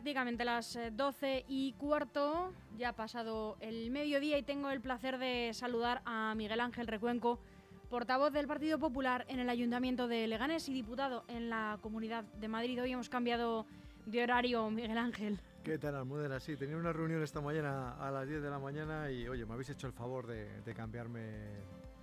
prácticamente las 12 eh, y cuarto, ya ha pasado el mediodía y tengo el placer de saludar a Miguel Ángel Recuenco, portavoz del Partido Popular en el Ayuntamiento de Leganés y diputado en la Comunidad de Madrid. Hoy hemos cambiado de horario, Miguel Ángel. ¿Qué tal, Almudena? Sí, tenía una reunión esta mañana a las 10 de la mañana y, oye, me habéis hecho el favor de, de cambiarme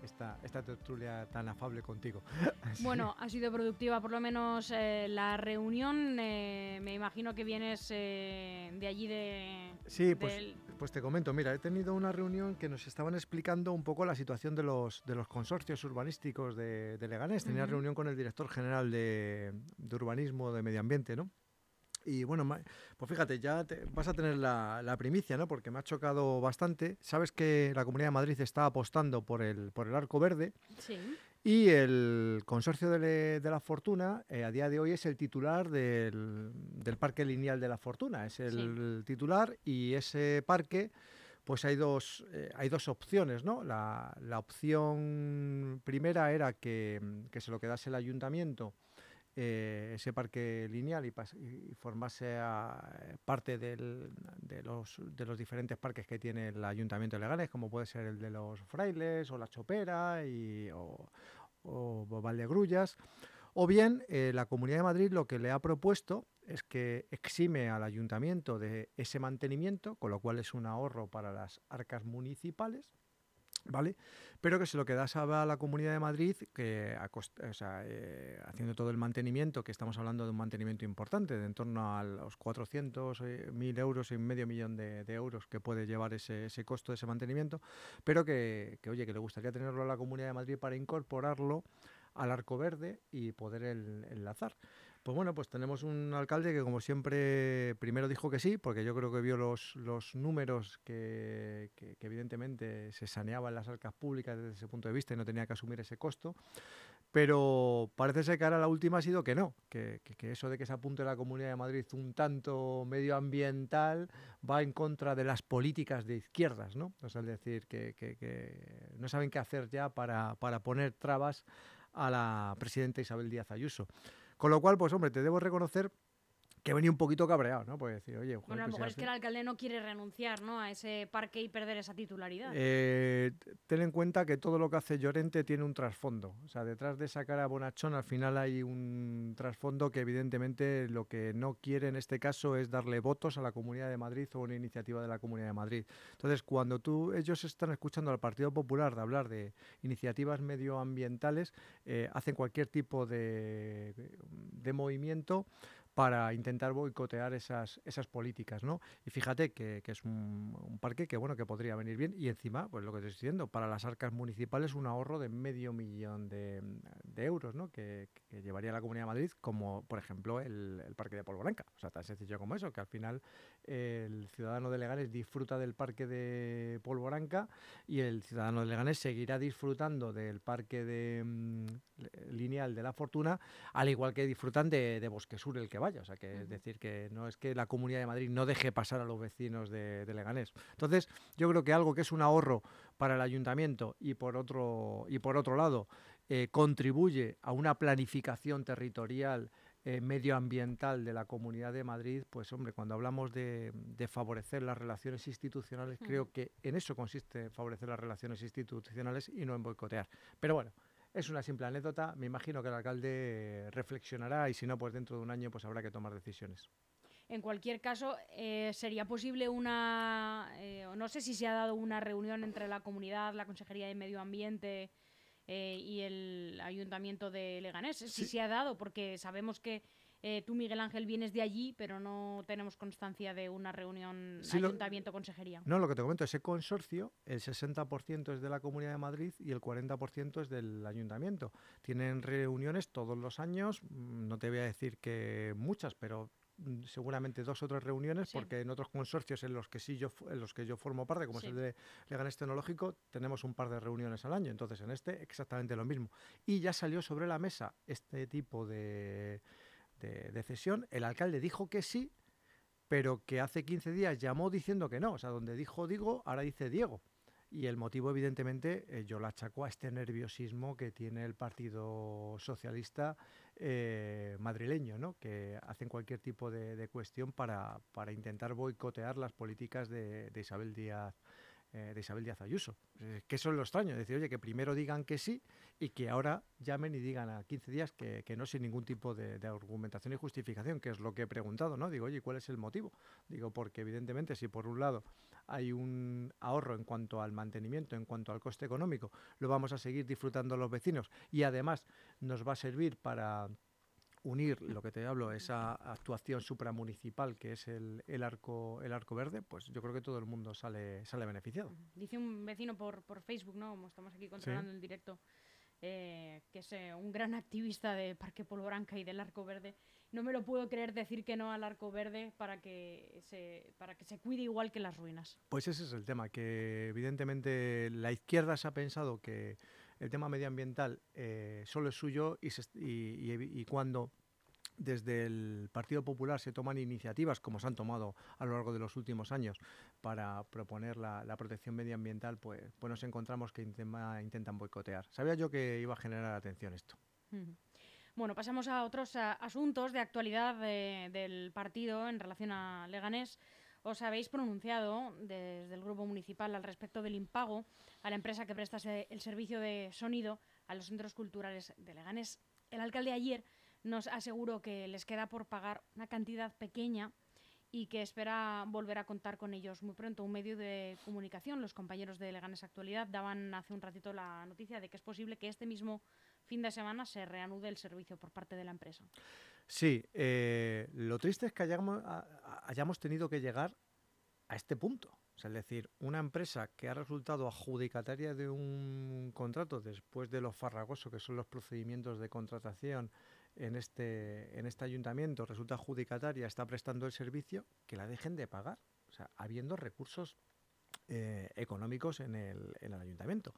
esta, esta tertulia tan afable contigo. Bueno, ha sido productiva por lo menos eh, la reunión. Eh, me imagino que vienes eh, de allí de... Sí, pues, pues te comento, mira, he tenido una reunión que nos estaban explicando un poco la situación de los, de los consorcios urbanísticos de, Leganés. Tenía reunión con el director general de, de urbanismo de medio ambiente, ¿no? Y bueno, pues fíjate, ya vas a tener la, primicia, ¿no? Porque me ha chocado bastante. Sabes que la Comunidad de Madrid está apostando por el, por el Arco Verde. Sí. Y el Consorcio de, la Fortuna, eh, a día de hoy, es el titular del, Parque Lineal de la Fortuna. Es el titular y ese parque pues hay dos, eh, hay dos opciones, ¿no? La, opción primera era que, que, se lo quedase el ayuntamiento eh, ese parque lineal y, formase parte de, los, de los diferentes parques que tiene el Ayuntamiento de Legales, como puede ser el de los Frailes o la Chopera y, o, o Valdegrullas. O bien, eh, la Comunidad de Madrid lo que le ha propuesto es que exime al ayuntamiento de ese mantenimiento, con lo cual es un ahorro para las arcas municipales, ¿vale? Pero que se lo quedase a la Comunidad de Madrid, que eh, haciendo todo el mantenimiento, que estamos hablando de un mantenimiento importante, de en torno a los 400, eh, euros y medio millón de, euros que puede llevar ese, ese, costo de ese mantenimiento, pero que, que, oye, que le gustaría tenerlo a la Comunidad de Madrid para incorporarlo al Arco Verde y poder enlazar. Pues bueno, pues tenemos un alcalde que como siempre primero dijo que sí, porque yo creo que vio los, números que, evidentemente se saneaban las arcas públicas desde ese punto de vista y no tenía que asumir ese costo, pero parece ser que ahora la última ha sido que no, que, eso de que se apunte la Comunidad de Madrid un tanto medioambiental va en contra de las políticas de izquierdas, ¿no? O sea, es decir, que, no saben qué hacer ya para poner trabas a la presidenta Isabel Díaz Ayuso. Con lo cual, pues hombre, te debo reconocer que venía un poquito cabreado, ¿no? Pues decir, oye, bueno, a lo mejor es que el alcalde no quiere renunciar, ¿no? A ese parque y perder esa titularidad. Eh, ten en cuenta que todo lo que hace Llorente tiene un trasfondo. O sea, detrás de esa cara bonachón al final hay un trasfondo que evidentemente lo que no quiere en este caso es darle votos a la Comunidad de Madrid o una iniciativa de la Comunidad de Madrid. Entonces, cuando tú ellos están escuchando al Partido Popular de hablar de iniciativas medioambientales, eh, hacen cualquier tipo de, de movimiento para intentar boicotear esas, esas políticas, ¿no? Y fíjate que, es un, parque que, bueno, que podría venir bien y encima, pues lo que estoy diciendo, para las arcas municipales un ahorro de medio millón de, euros, ¿no? Que, llevaría la Comunidad de Madrid, como por ejemplo el, parque de Polvoranca. O sea, tan sencillo como eso, que al final el ciudadano de Leganés disfruta del parque de Polvoranca y el ciudadano de Leganés seguirá disfrutando del parque de mm, lineal de la Fortuna, al igual que disfrutan de, de Bosque Sur, el que va o sea, que es decir, que no es que la Comunidad de Madrid no deje pasar a los vecinos de, Leganés. Entonces, yo creo que algo que es un ahorro para el ayuntamiento y por otro, y por otro lado eh, contribuye a una planificación territorial eh, medioambiental de la Comunidad de Madrid, pues hombre, cuando hablamos de, favorecer las relaciones institucionales, creo que en eso consiste favorecer las relaciones institucionales y no en boicotear. Pero bueno, es una simple anécdota, me imagino que el alcalde reflexionará y si no, pues dentro de un año pues habrá que tomar decisiones. En cualquier caso, eh, sería posible una, eh, no sé si se ha dado una reunión entre la comunidad, la Consejería de Medio Ambiente eh, y el Ayuntamiento de Leganés. Si se ha dado, porque sabemos que eh, tú, Miguel Ángel, vienes de allí, pero no tenemos constancia de una reunión ayuntamiento-consejería. No, lo que te comento, ese consorcio, el 60% es de la Comunidad de Madrid y el 40% es del ayuntamiento. Tienen reuniones todos los años, mm, no te voy a decir que muchas, pero mm, seguramente dos o tres reuniones, porque en otros consorcios en los que sí yo en los que yo formo parte, como es el de Leganés Tecnológico, tenemos un par de reuniones al año. Entonces, en este exactamente lo mismo. Y ya salió sobre la mesa este tipo de de, cesión. El alcalde dijo que sí, pero que hace 15 días llamó diciendo que no. O sea, donde dijo digo, ahora dice Diego. Y el motivo, evidentemente, eh, yo lo achaco a este nerviosismo que tiene el Partido Socialista eh, madrileño, ¿no? que hacen cualquier tipo de, cuestión para, para, intentar boicotear las políticas de, de Isabel Díaz eh, de Isabel Díaz Ayuso. Eh, que eso es lo extraño, decir, oye, que primero digan que sí y que ahora llamen y digan a 15 días que, no sin ningún tipo de, argumentación y justificación, que es lo que he preguntado, ¿no? Digo, oye, ¿cuál es el motivo? Digo, porque evidentemente si por un lado hay un ahorro en cuanto al mantenimiento, en cuanto al coste económico, lo vamos a seguir disfrutando los vecinos y además nos va a servir para unir lo que te hablo, esa actuación supramunicipal que es el, el, arco, el arco verde, pues yo creo que todo el mundo sale, sale beneficiado. Dice un vecino por, por Facebook, ¿no? Como estamos aquí controlando el directo, eh, que es eh, un gran activista de Parque Polvoranca y del Arco Verde. No me lo puedo creer decir que no al Arco Verde para que se, para que se cuide igual que las ruinas. Pues ese es el tema, que evidentemente la izquierda se ha pensado que el tema medioambiental eh, solo es suyo y, cuando desde el Partido Popular se toman iniciativas, como se han tomado a lo largo de los últimos años, para proponer la, protección medioambiental, pues, pues nos encontramos que intentan boicotear. Sabía yo que iba a generar atención esto. Bueno, pasamos a otros asuntos de actualidad del partido en relación a Leganés os habéis pronunciado desde el Grupo Municipal al respecto del impago a la empresa que presta el servicio de sonido a los centros culturales de Leganés. El alcalde ayer nos aseguró que les queda por pagar una cantidad pequeña y que espera volver a contar con ellos muy pronto. Un medio de comunicación, los compañeros de Leganés Actualidad, daban hace un ratito la noticia de que es posible que este mismo fin de semana se reanude el servicio por parte de la empresa. Sí, eh, lo triste es que hayamos, tenido que llegar a este punto. es decir, una empresa que ha resultado adjudicataria de un contrato después de lo farragoso que son los procedimientos de contratación en este, en este ayuntamiento, resulta adjudicataria, está prestando el servicio, que la dejen de pagar. O sea, habiendo recursos eh, económicos en el, en el ayuntamiento.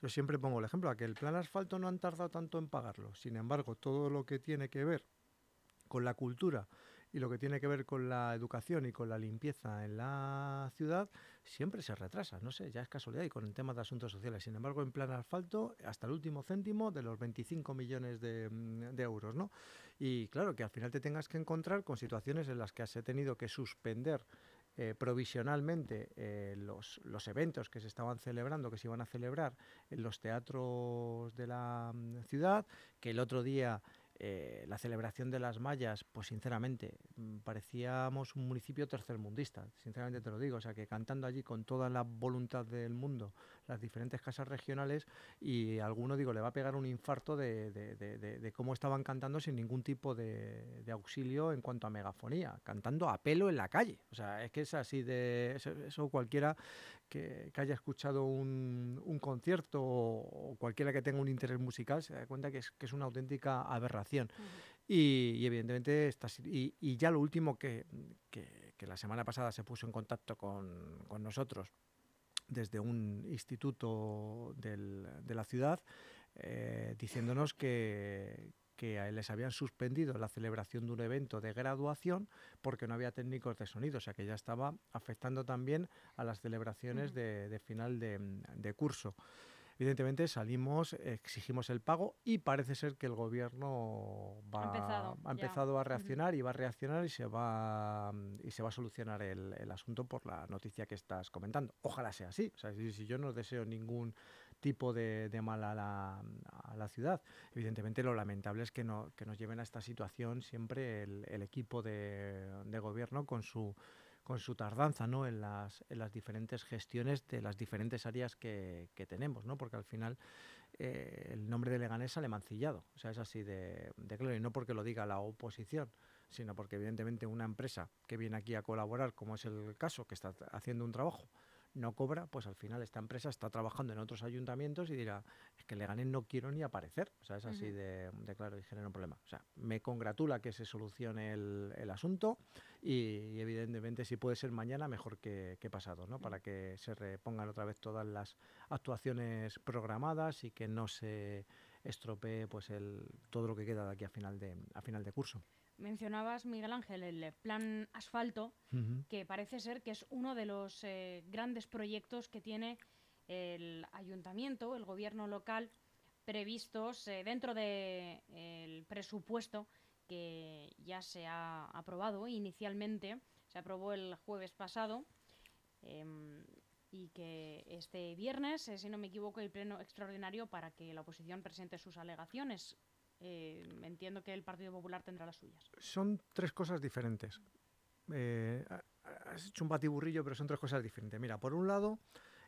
Yo siempre pongo el ejemplo, a que el plan asfalto no han tardado tanto en pagarlo. Sin embargo, todo lo que tiene que ver con la cultura y lo que tiene que ver con la educación y con la limpieza en la ciudad siempre se retrasa. No sé, ya es casualidad y con el tema de asuntos sociales. Sin embargo, en plan asfalto, hasta el último céntimo de los 25 millones de, mm, de euros, ¿no? Y claro, que al final te tengas que encontrar con situaciones en las que has tenido que suspender eh, provisionalmente eh, los, los, eventos que se estaban celebrando, que se iban a celebrar en los teatros de la mm, ciudad, que el otro día eh, la celebración de las mallas, pues sinceramente, mm, parecíamos un municipio tercermundista, sinceramente te lo digo, o sea que cantando allí con toda la voluntad del mundo, las diferentes casas regionales, y alguno, digo, le va a pegar un infarto de, de, cómo estaban cantando sin ningún tipo de, auxilio en cuanto a megafonía, cantando a pelo en la calle, o sea, es que es así de, eso, cualquiera que, haya escuchado un, un concierto o, cualquiera que tenga un interés musical se da cuenta que es, que es una auténtica aberración. Y, evidentemente, y, ya lo último que, la semana pasada se puso en contacto con, nosotros desde un instituto de la ciudad, eh, diciéndonos que, que les habían suspendido la celebración de un evento de graduación porque no había técnicos de sonido, o sea que ya estaba afectando también a las celebraciones de, final de curso. Evidentemente salimos, exigimos el pago y parece ser que el gobierno va, ha empezado, a reaccionar y va a reaccionar y se va, y se va a solucionar el, asunto por la noticia que estás comentando. Ojalá sea así. O sea, si, yo no deseo ningún tipo de, mal a la, ciudad. Evidentemente lo lamentable es que, no, que nos lleven a esta situación siempre el, equipo de, de gobierno con su con su tardanza ¿no? en, las, en las diferentes gestiones de las diferentes áreas que, que tenemos, ¿no? porque al final eh, el nombre de Leganés sale mancillado, o sea, es así de, de claro, y no porque lo diga la oposición, sino porque evidentemente una empresa que viene aquí a colaborar, como es el caso, que está haciendo un trabajo, no cobra, pues al final esta empresa está trabajando en otros ayuntamientos y dirá, es que Leganés no quiero ni aparecer. O sea, es así de, claro y genera un problema. O sea, me congratula que se solucione el, asunto y, evidentemente si puede ser mañana mejor que, pasado, ¿no? Para que se repongan otra vez todas las actuaciones programadas y que no se estropee pues el, todo lo que queda de aquí a final de, a final de curso. Mencionabas, Miguel Ángel, el plan asfalto, que parece ser que es uno de los eh, grandes proyectos que tiene el ayuntamiento, el gobierno local, previstos eh, dentro del presupuesto que ya se ha aprobado inicialmente, se aprobó el jueves pasado. Em, y que este viernes, eh, si no me equivoco, el pleno extraordinario para que la oposición presente sus alegaciones. Eh, entiendo que el Partido Popular tendrá las suyas. Son tres cosas diferentes. Eh, has hecho un batiburrillo, pero son tres cosas diferentes. Mira, por un lado,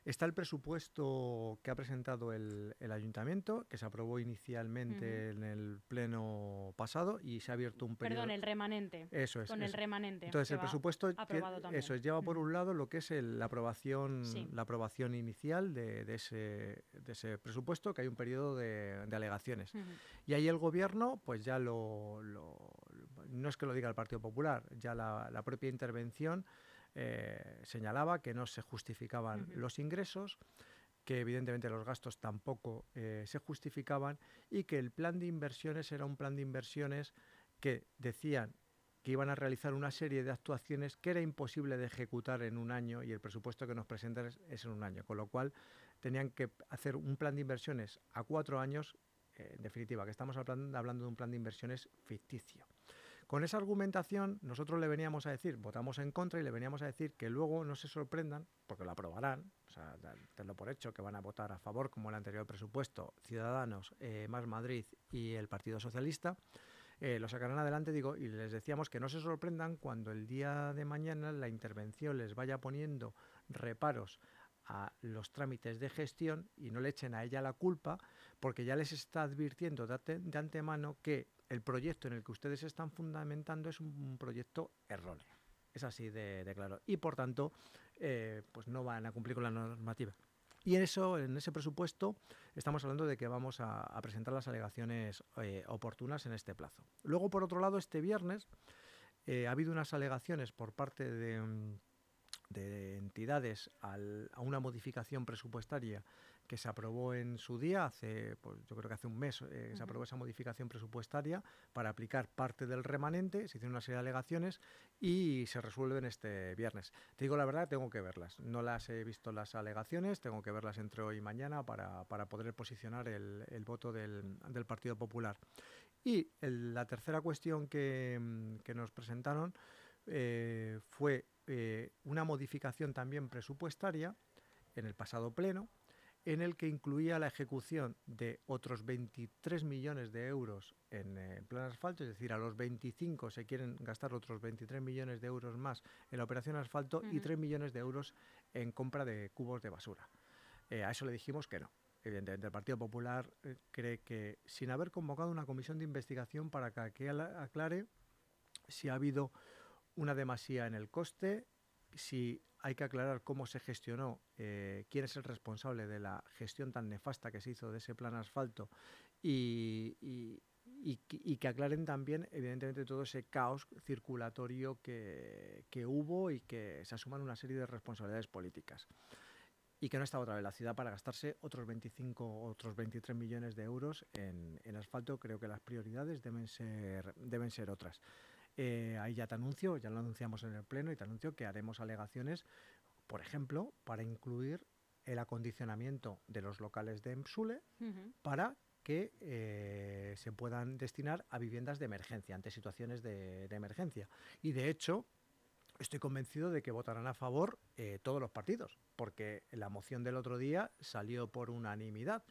Está el presupuesto que ha presentado el, ayuntamiento, que se aprobó inicialmente en el pleno pasado y se ha abierto un periodo. Perdón, el remanente. Eso es. Con el remanente. Entonces el presupuesto eso es, lleva por un lado lo que es la aprobación, la aprobación inicial de, ese, de, ese, presupuesto, que hay un periodo de, alegaciones. Y ahí el gobierno, pues ya lo, no es que lo diga el Partido Popular, ya la, la propia intervención eh, señalaba que no se justificaban los ingresos, que evidentemente los gastos tampoco eh, se justificaban y que el plan de inversiones era un plan de inversiones que decían que iban a realizar una serie de actuaciones que era imposible de ejecutar en un año y el presupuesto que nos presentan es, en un año, con lo cual tenían que hacer un plan de inversiones a cuatro años, eh, en definitiva, que estamos hablando, hablando de un plan de inversiones ficticio. Con esa argumentación nosotros le veníamos a decir, votamos en contra y le veníamos a decir que luego no se sorprendan, porque lo aprobarán, o sea, tenlo por hecho que van a votar a favor, como el anterior presupuesto, Ciudadanos, eh, Más Madrid y el Partido Socialista, eh, lo sacarán adelante, digo, y les decíamos que no se sorprendan cuando el día de mañana la intervención les vaya poniendo reparos a los trámites de gestión y no le echen a ella la culpa, porque ya les está advirtiendo de, antemano que el proyecto en el que ustedes están fundamentando es un, proyecto erróneo. Es así de, claro. Y por tanto, eh, pues no van a cumplir con la normativa. Y en eso, en ese presupuesto, estamos hablando de que vamos a, presentar las alegaciones eh, oportunas en este plazo. Luego, por otro lado, este viernes eh, ha habido unas alegaciones por parte de de entidades a una modificación presupuestaria que se aprobó en su día, hace, pues, yo creo que hace un mes eh, se aprobó esa modificación presupuestaria para aplicar parte del remanente, se hicieron una serie de alegaciones y se resuelven este viernes. Te digo la verdad, tengo que verlas. No las he visto las alegaciones, tengo que verlas entre hoy y mañana para, poder posicionar el, voto del, Partido Popular. Y la tercera cuestión que, nos presentaron eh, fue eh, una modificación también presupuestaria en el pasado pleno, en el que incluía la ejecución de otros 23 millones de euros en eh, plan asfalto, es decir, a los 25 se quieren gastar otros 23 millones de euros más en la operación asfalto y 3 millones de euros en compra de cubos de basura. Eh, a eso le dijimos que no. Evidentemente, el Partido Popular cree que sin haber convocado una comisión de investigación para que aclare si ha habido una demasía en el coste, si hay que aclarar cómo se gestionó, eh, quién es el responsable de la gestión tan nefasta que se hizo de ese plan asfalto y, que aclaren también, evidentemente, todo ese caos circulatorio que, hubo y que se asuman una serie de responsabilidades políticas. Y que no está otra vez la ciudad para gastarse otros 25, otros 23 millones de euros en, en asfalto. Creo que las prioridades deben ser, deben ser otras. Eh, ahí ya te anuncio, ya lo anunciamos en el Pleno y te anuncio que haremos alegaciones, por ejemplo, para incluir el acondicionamiento de los locales de EMSULE para que eh, se puedan destinar a viviendas de emergencia, ante situaciones de, emergencia. Y de hecho, estoy convencido de que votarán a favor eh, todos los partidos, porque la moción del otro día salió por unanimidad.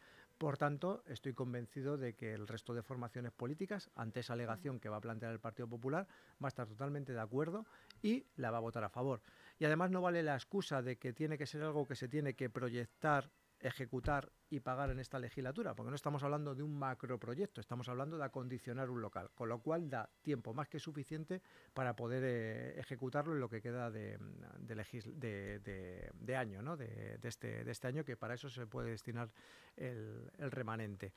Por tanto, estoy convencido de que el resto de formaciones políticas, ante esa alegación que va a plantear el Partido Popular, va a estar totalmente de acuerdo y la va a votar a favor. Y además no vale la excusa de que tiene que ser algo que se tiene que proyectar ejecutar y pagar en esta legislatura, porque no estamos hablando de un macroproyecto, estamos hablando de acondicionar un local, con lo cual da tiempo más que suficiente para poder eh, ejecutarlo en lo que queda de, de, año, ¿no? de, este, de este año, que para eso se puede destinar el, remanente.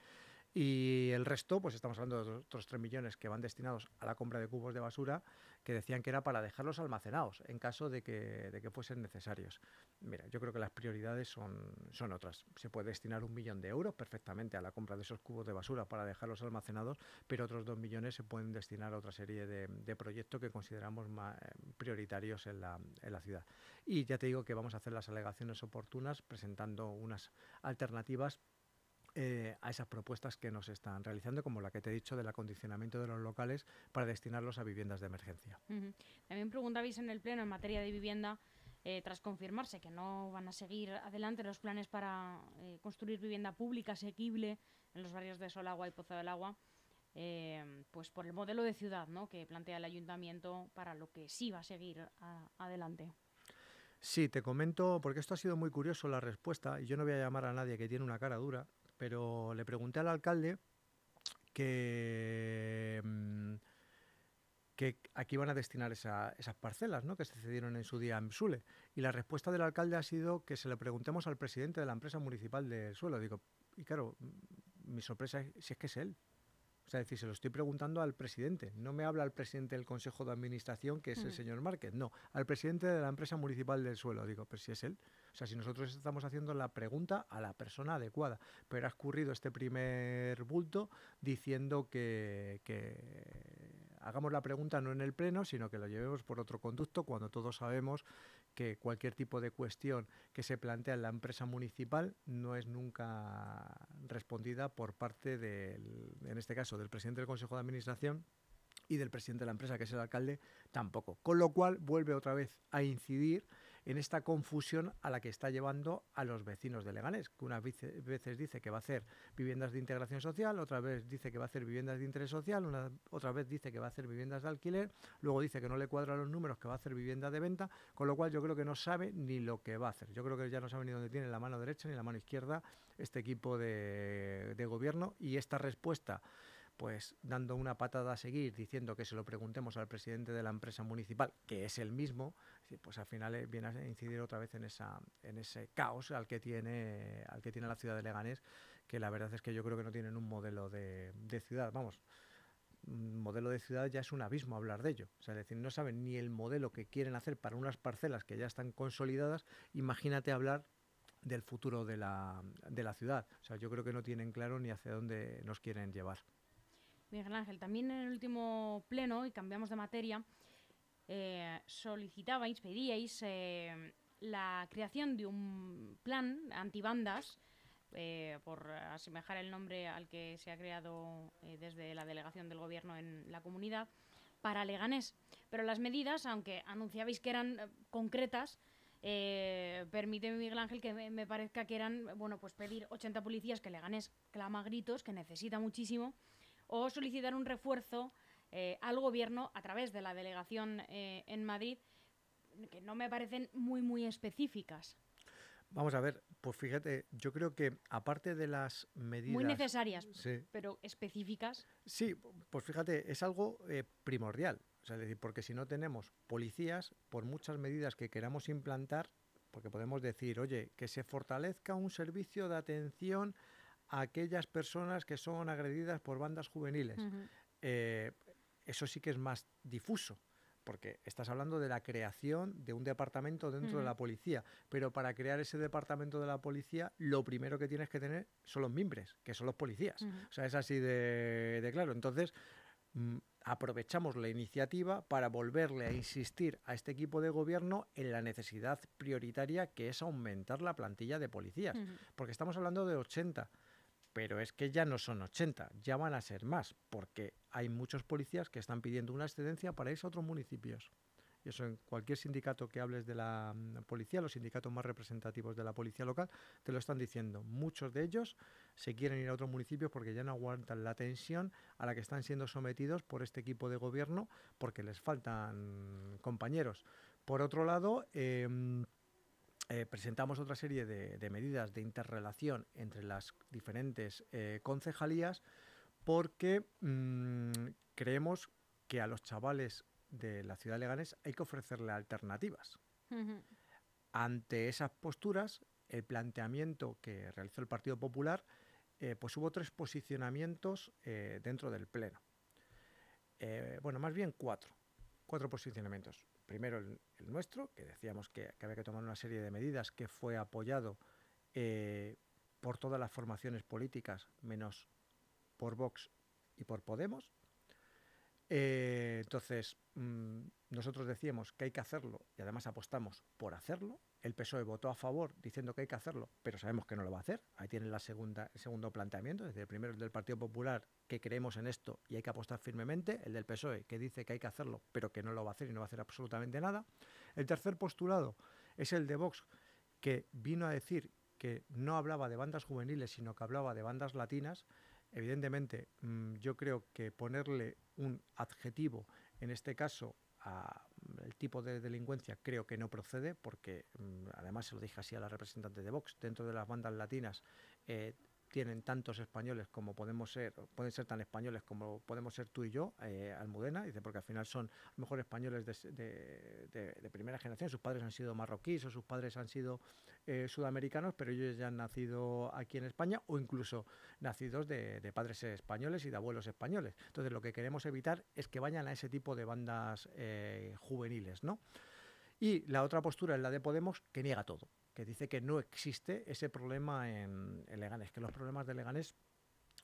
Y el resto, pues estamos hablando de otros 3 millones que van destinados a la compra de cubos de basura, que decían que era para dejarlos almacenados en caso de que, de que fuesen necesarios. Mira, yo creo que las prioridades son, son otras. Se puede destinar un millón de euros perfectamente a la compra de esos cubos de basura para dejarlos almacenados, pero otros 2 millones se pueden destinar a otra serie de, proyectos que consideramos más eh, prioritarios en la, en la ciudad. Y ya te digo que vamos a hacer las alegaciones oportunas presentando unas alternativas eh, a esas propuestas que nos están realizando, como la que te he dicho del acondicionamiento de los locales para destinarlos a viviendas de emergencia. También preguntabais en el Pleno en materia de vivienda, eh, tras confirmarse que no van a seguir adelante los planes para eh, construir vivienda pública asequible en los barrios de Solagua y Pozo del Agua, pues por el modelo de ciudad ¿no? que plantea el ayuntamiento para lo que sí va a seguir adelante. Sí, te comento, porque esto ha sido muy curioso la respuesta, y yo no voy a llamar a nadie que tiene una cara dura, pero le pregunté al alcalde que, mm, que aquí van a destinar esas parcelas ¿no? que se cedieron en su día en Sule. Y la respuesta del alcalde ha sido que se le preguntemos al presidente de la empresa municipal del suelo. Digo, y claro, mm, mi sorpresa es si es que es él. O sea, decir, se lo estoy preguntando al presidente. No me habla al presidente del Consejo de Administración, que es el señor Márquez. No, al presidente de la empresa municipal del suelo. Digo, pero si es él. O sea, si nosotros estamos haciendo la pregunta a la persona adecuada. Pero ha escurrido este primer bulto diciendo que, hagamos la pregunta no en el pleno, sino que lo llevemos por otro conducto, cuando todos sabemos que cualquier tipo de cuestión que se plantea en la empresa municipal no es nunca respondida por parte del, en este caso, del presidente del Consejo de Administración y del presidente de la empresa, que es el alcalde, tampoco. Con lo cual vuelve otra vez a incidir en esta confusión a la que está llevando a los vecinos de Leganés, que unas veces dice que va a hacer viviendas de integración social, otra vez dice que va a hacer viviendas de interés social, una, otra vez dice que va a hacer viviendas de alquiler, luego dice que no le cuadran los números, que va a hacer vivienda de venta, con lo cual yo creo que no sabe ni lo que va a hacer. Yo creo que ya no sabe ni dónde tiene la mano derecha ni la mano izquierda este equipo de, de gobierno y esta respuesta pues dando una patada a seguir, diciendo que se lo preguntemos al presidente de la empresa municipal, que es el mismo, pues al final eh, viene a incidir otra vez en esa en ese caos al que tiene al que tiene la ciudad de Leganés, que la verdad es que yo creo que no tienen un modelo de, ciudad, vamos, modelo de ciudad ya es un abismo hablar de ello. Es decir, no saben ni el modelo que quieren hacer para unas parcelas que ya están consolidadas. Imagínate hablar del futuro de la, de la ciudad. O sea, yo creo que no tienen claro ni hacia dónde nos quieren llevar. Miguel Ángel, también en el último pleno, y cambiamos de materia, eh, solicitabais, pedíais eh, la creación de un plan antibandas, eh, por asemejar el nombre al que se ha creado eh, desde la delegación del gobierno en la comunidad, para Leganés. Pero las medidas, aunque anunciabais que eran concretas, eh, permíteme, Miguel Ángel, que me, me, parezca que eran, bueno, pues pedir 80 policías que Leganés clama gritos, que necesita muchísimo, o solicitar un refuerzo eh, al gobierno a través de la delegación eh, en Madrid, que no me parecen muy, muy específicas. Vamos a ver, pues fíjate, yo creo que aparte de las medidas... Muy necesarias, pero específicas. Sí, pues fíjate, es algo eh, primordial. O sea, es decir, porque si no tenemos policías, por muchas medidas que queramos implantar, porque podemos decir, oye, que se fortalezca un servicio de atención a aquellas personas que son agredidas por bandas juveniles. Eh, eso sí que es más difuso, porque estás hablando de la creación de un departamento dentro de la policía, pero para crear ese departamento de la policía, lo primero que tienes que tener son los mimbres, que son los policías. O sea, es así de, claro. Entonces, mm, aprovechamos la iniciativa para volverle a insistir a este equipo de gobierno en la necesidad prioritaria que es aumentar la plantilla de policías, porque estamos hablando de 80 pero es que ya no son 80, ya van a ser más, porque hay muchos policías que están pidiendo una excedencia para irse a otros municipios. Y eso en cualquier sindicato que hables de la mm, policía, los sindicatos más representativos de la policía local, te lo están diciendo. Muchos de ellos se quieren ir a otros municipios porque ya no aguantan la tensión a la que están siendo sometidos por este equipo de gobierno porque les faltan compañeros. Por otro lado, eh, eh, presentamos otra serie de, medidas de interrelación entre las diferentes eh, concejalías porque mm, creemos que a los chavales de la ciudad de Leganés hay que ofrecerle alternativas. Ante esas posturas, el planteamiento que realizó el Partido Popular eh, pues hubo tres posicionamientos dentro del Pleno. bueno, más bien cuatro, cuatro posicionamientos. Primero el, nuestro, que decíamos que, había que tomar una serie de medidas que fue apoyado por todas las formaciones políticas, menos por Vox y por Podemos. Eh, entonces, mm, nosotros decíamos que hay que hacerlo y además apostamos por hacerlo. El PSOE votó a favor diciendo que hay que hacerlo, pero sabemos que no lo va a hacer. Ahí tienen la segunda, el segundo planteamiento, es decir, el primero del Partido Popular, que creemos en esto y hay que apostar firmemente. El del PSOE, que dice que hay que hacerlo, pero que no lo va a hacer y no va a hacer absolutamente nada. El tercer postulado es el de Vox, que vino a decir que no hablaba de bandas juveniles, sino que hablaba de bandas latinas Evidentemente, mm, yo creo que ponerle un adjetivo, en este caso, al tipo de delincuencia, creo que no procede, porque mm, además se lo dije así a la representante de Vox, dentro de las bandas latinas eh, tienen tantos españoles como podemos ser, pueden ser tan españoles como podemos ser tú y yo, eh, Almudena, dice, porque al final son mejor españoles de, primera generación, sus padres han sido marroquíes o sus padres han sido eh, sudamericanos, pero ellos ya han nacido aquí en España o incluso nacidos de, padres españoles y de abuelos españoles. Entonces lo que queremos evitar es que vayan a ese tipo de bandas eh, juveniles, ¿no? Y la otra postura es la de Podemos, que niega todo que dice que no existe ese problema en, Leganés, que los problemas de Leganés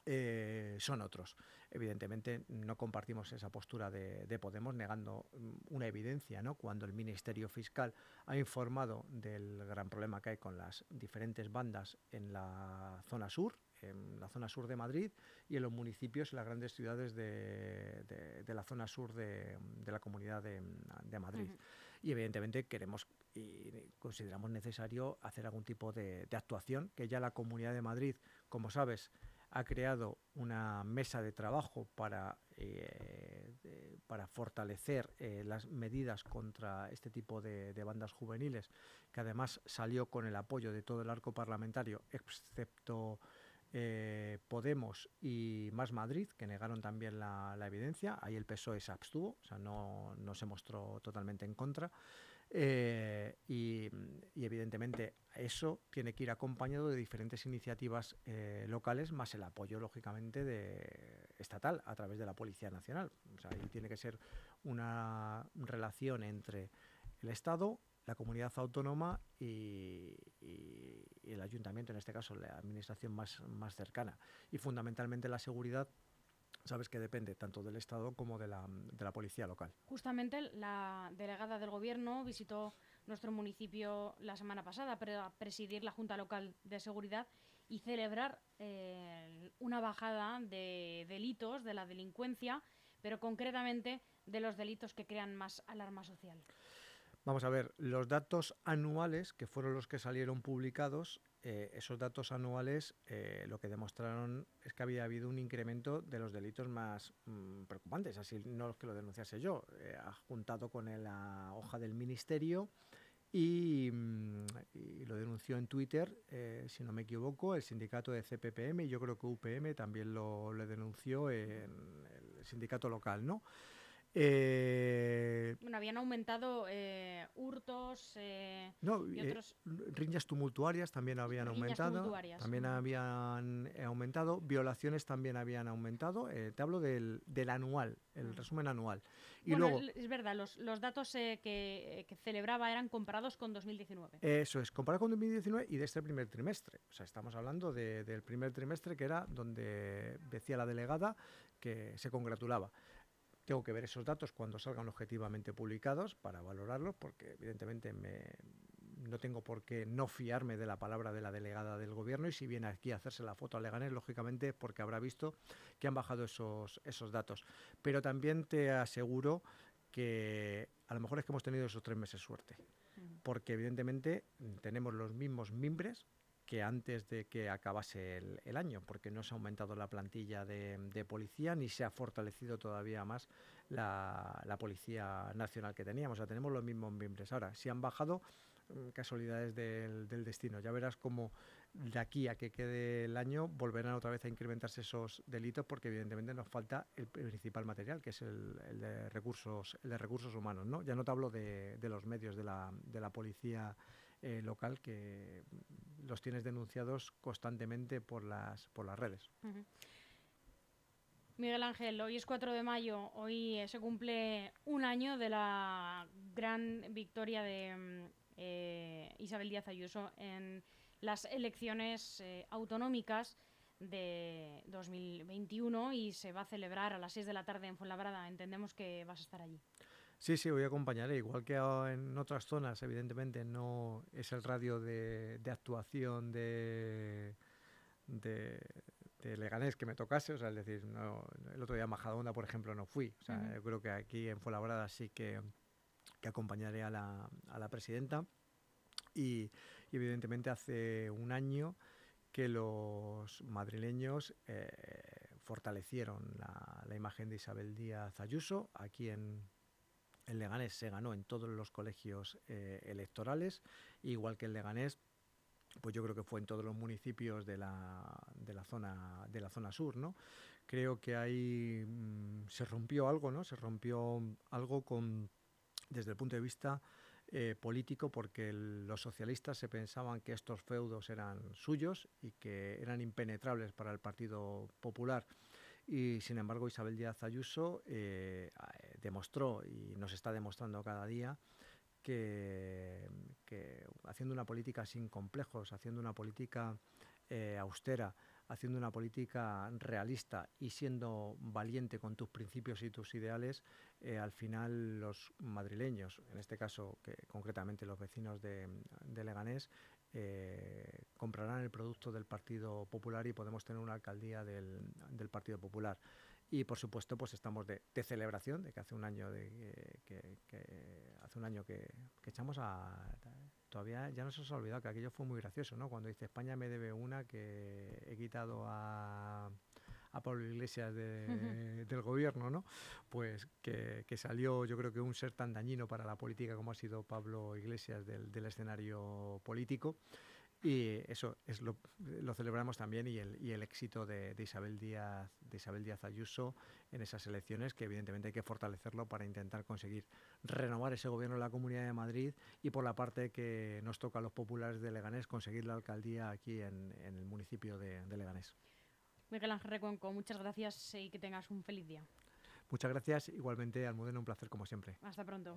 eh, son otros. Evidentemente no compartimos esa postura de, Podemos negando mm, una evidencia, ¿no? Cuando el Ministerio Fiscal ha informado del gran problema que hay con las diferentes bandas en la zona sur, en la zona sur de Madrid y en los municipios y las grandes ciudades de, la zona sur de, la comunidad de, Madrid. Y evidentemente queremos y consideramos necesario hacer algún tipo de, actuación, que ya la Comunidad de Madrid, como sabes, ha creado una mesa de trabajo para, eh, para fortalecer eh, las medidas contra este tipo de, bandas juveniles, que además salió con el apoyo de todo el arco parlamentario, excepto eh, Podemos y Más Madrid, que negaron también la, la, evidencia. Ahí el PSOE se abstuvo, o sea, no, no se mostró totalmente en contra. Eh, y, evidentemente eso tiene que ir acompañado de diferentes iniciativas eh, locales, más el apoyo, lógicamente, de, estatal a través de la Policía Nacional. O sea, ahí tiene que ser una relación entre el Estado, la comunidad autónoma y, y, el ayuntamiento, en este caso la administración más, más cercana. Y fundamentalmente la seguridad sabes que depende tanto del Estado como de la, de la policía local. Justamente la delegada del Gobierno visitó nuestro municipio la semana pasada para presidir la Junta Local de Seguridad y celebrar eh, una bajada de delitos, de la delincuencia, pero concretamente de los delitos que crean más alarma social. Vamos a ver, los datos anuales, que fueron los que salieron publicados, eh, esos datos anuales eh, lo que demostraron es que había habido un incremento de los delitos más mm, preocupantes, así no los que lo denunciase yo, eh, juntado con la hoja del ministerio y, mm, lo denunció en Twitter, si no me equivoco, el sindicato de CPPM y yo creo que UPM también lo, lo denunció en el sindicato local, ¿no? Eh, bueno, habían aumentado eh, hurtos eh, no, y otros... riñas tumultuarias también habían aumentado. También habían aumentado. Violaciones también habían aumentado. te hablo del, del anual, el resumen anual. Y luego, es verdad, los, los datos que, que, celebraba eran comparados con 2019. Eso es, comparado con 2019 y de este primer trimestre. O sea, estamos hablando de, del primer trimestre que era donde decía la delegada que se congratulaba. Tengo que ver esos datos cuando salgan objetivamente publicados para valorarlos, porque evidentemente no tengo por qué no fiarme de la palabra de la delegada del gobierno y si viene aquí a hacerse la foto a Leganés, lógicamente es porque habrá visto que han bajado esos, esos datos. Pero también te aseguro que a lo mejor es que hemos tenido esos tres meses suerte, porque evidentemente tenemos los mismos mimbres que antes de que acabase el, año, porque no se ha aumentado la plantilla de, policía ni se ha fortalecido todavía más la, Policía Nacional que teníamos. O sea, tenemos los mismos miembros. Ahora, si han bajado, mm, casualidades del, destino. Ya verás cómo de aquí a que quede el año volverán otra vez a incrementarse esos delitos porque evidentemente nos falta el principal material, que es el, de recursos, el de recursos humanos. ¿no? Ya no te hablo de, los medios de la, de la policía local que los tienes denunciados constantemente por las, por las redes. Miguel Ángel, hoy es 4 de mayo, hoy se cumple un año de la gran victoria de mm, eh, Isabel Díaz Ayuso en las elecciones eh, autonómicas de 2021 y se va a celebrar a las 6 de la tarde en Fuenlabrada. Entendemos que vas a estar allí. Sí, sí, voy a acompañarle. Igual que en otras zonas, evidentemente no es el radio de, actuación de, de, Leganés que me tocase. O sea, es decir, no, el otro día a Majadonda, por ejemplo, no fui. O sea, yo creo que aquí en Fuenlabrada sí que, que acompañaré a la, a la presidenta. Y, evidentemente hace un año que los madrileños eh, fortalecieron la, la, imagen de Isabel Díaz Ayuso aquí en, el Leganés se ganó en todos los colegios eh, electorales, igual que el Leganés pues yo creo que fue en todos los municipios de la, de la zona de la zona sur, ¿no? Creo que ahí mm, se rompió algo, ¿no? Se rompió algo con desde el punto de vista eh, político porque los socialistas se pensaban que estos feudos eran suyos y que eran impenetrables para el Partido Popular y sin embargo Isabel Díaz Ayuso eh, demostró y nos está demostrando cada día que, haciendo una política sin complejos, haciendo una política eh, austera, haciendo una política realista y siendo valiente con tus principios y tus ideales, eh, al final los madrileños, en este caso concretamente los vecinos de, Leganés, eh, comprarán el producto del Partido Popular y podemos tener una alcaldía del Partido Popular. Y por supuesto, pues estamos de, de celebración de que hace un año de que, que, hace un año que, que, echamos a todavía ya no se os ha olvidado que aquello fue muy gracioso, ¿no? Cuando dice España me debe una que he quitado a a Pablo Iglesias del gobierno, ¿no? Pues que, salió, yo creo que un ser tan dañino para la política como ha sido Pablo Iglesias del, escenario político. Y eso es lo, celebramos también y el, y el éxito de, Isabel Díaz, de Isabel Díaz Ayuso en esas elecciones, que evidentemente hay que fortalecerlo para intentar conseguir renovar ese gobierno de la Comunidad de Madrid y por la parte que nos toca a los populares de Leganés conseguir la alcaldía aquí en, el municipio de Leganés. Miguel Ángel Recuenco, muchas gracias y que tengas un feliz día. Muchas gracias, igualmente Almudena, un placer como siempre. Hasta pronto.